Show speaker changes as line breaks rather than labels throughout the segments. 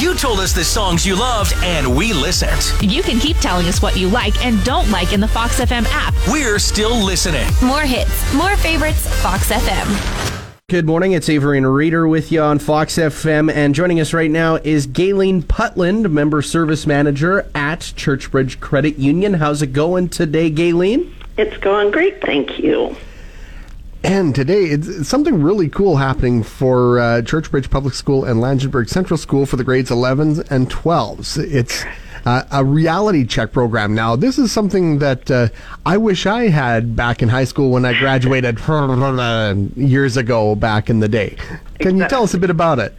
You told us the songs you loved, and we listened.
You can keep telling us what you like and don't like in the Fox FM app.
We're still listening.
More hits, more favorites, Fox FM.
Good morning. It's Avery and Reader with you on Fox FM. And joining us right now is Gayleen Putland, Member Service Manager at Churchbridge Credit Union. How's it going today, Gayleen?
It's going great, thank you.
And today, it's something really cool happening for uh, Churchbridge Public School and Langenburg Central School for the grades 11s and 12s. It's uh, a reality check program. Now, this is something that uh, I wish I had back in high school when I graduated years ago back in the day. Can you tell us a bit about it?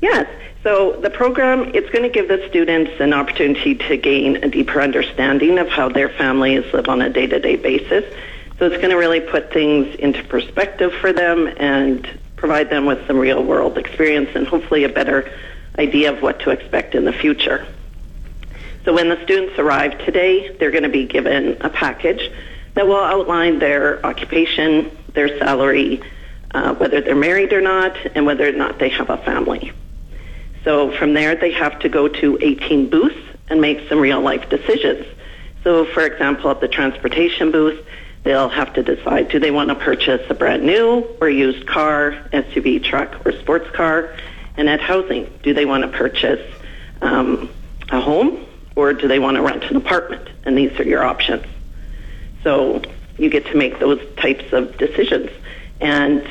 Yes. So the program, it's going to give the students an opportunity to gain a deeper understanding of how their families live on a day-to-day basis so it's going to really put things into perspective for them and provide them with some real world experience and hopefully a better idea of what to expect in the future. So when the students arrive today, they're going to be given a package that will outline their occupation, their salary, uh, whether they're married or not, and whether or not they have a family. So from there, they have to go to 18 booths and make some real life decisions. So, for example, at the transportation booth, they'll have to decide do they want to purchase a brand new or used car, SUV, truck, or sports car? And at housing, do they want to purchase um, a home or do they want to rent an apartment? And these are your options. So you get to make those types of decisions. And,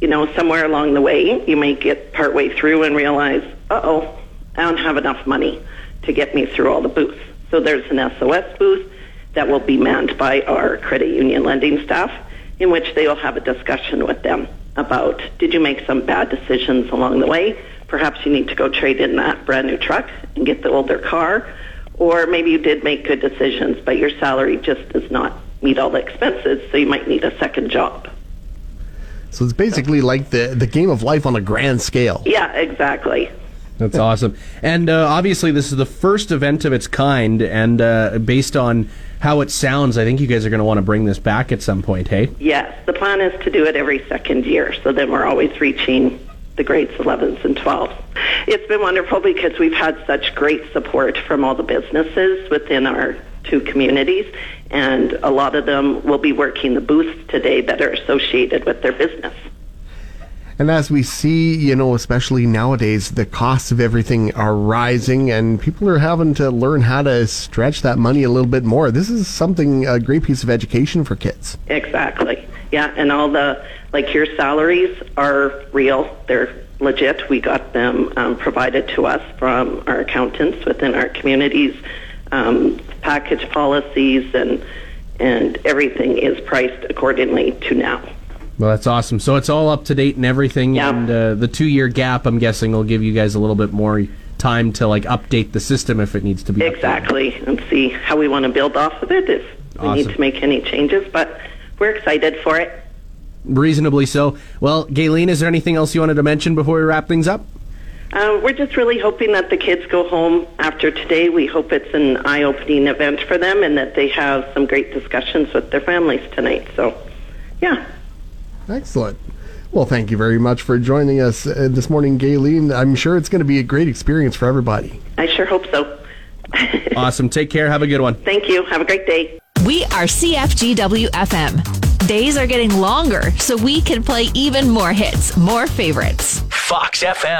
you know, somewhere along the way, you may get partway through and realize, uh oh, I don't have enough money to get me through all the booths. So there's an SOS booth that will be manned by our credit union lending staff, in which they will have a discussion with them about did you make some bad decisions along the way? Perhaps you need to go trade in that brand new truck and get the older car, or maybe you did make good decisions, but your salary just does not meet all the expenses, so you might need a second job.
So it's basically like the the game of life on a grand scale.
Yeah, exactly.
That's awesome. And uh, obviously, this is the first event of its kind, and uh, based on how it sounds, I think you guys are going to want to bring this back at some point, hey?
Yes, the plan is to do it every second year, so then we're always reaching the grades 11s and 12s. It's been wonderful because we've had such great support from all the businesses within our two communities, and a lot of them will be working the booths today that are associated with their business.
And as we see, you know, especially nowadays, the costs of everything are rising and people are having to learn how to stretch that money a little bit more. This is something, a great piece of education for kids.
Exactly. Yeah, and all the, like your salaries are real. They're legit. We got them um, provided to us from our accountants within our communities, um, package policies, and, and everything is priced accordingly to now.
Well, that's awesome. So it's all up to date and everything.
Yeah.
And uh, the two year gap, I'm guessing, will give you guys a little bit more time to like update the system if it needs to be. updated.
Exactly, and see how we want to build off of it if we need to make any changes. But we're excited for it.
Reasonably so. Well, Gayleen, is there anything else you wanted to mention before we wrap things up?
Uh, we're just really hoping that the kids go home after today. We hope it's an eye-opening event for them and that they have some great discussions with their families tonight. So, yeah.
Excellent. Well, thank you very much for joining us uh, this morning, Gayleen. I'm sure it's going to be a great experience for everybody.
I sure hope so.
Awesome. Take care. Have a good one.
Thank you. Have a great day.
We are CFGW FM. Days are getting longer, so we can play even more hits, more favorites.
Fox FM.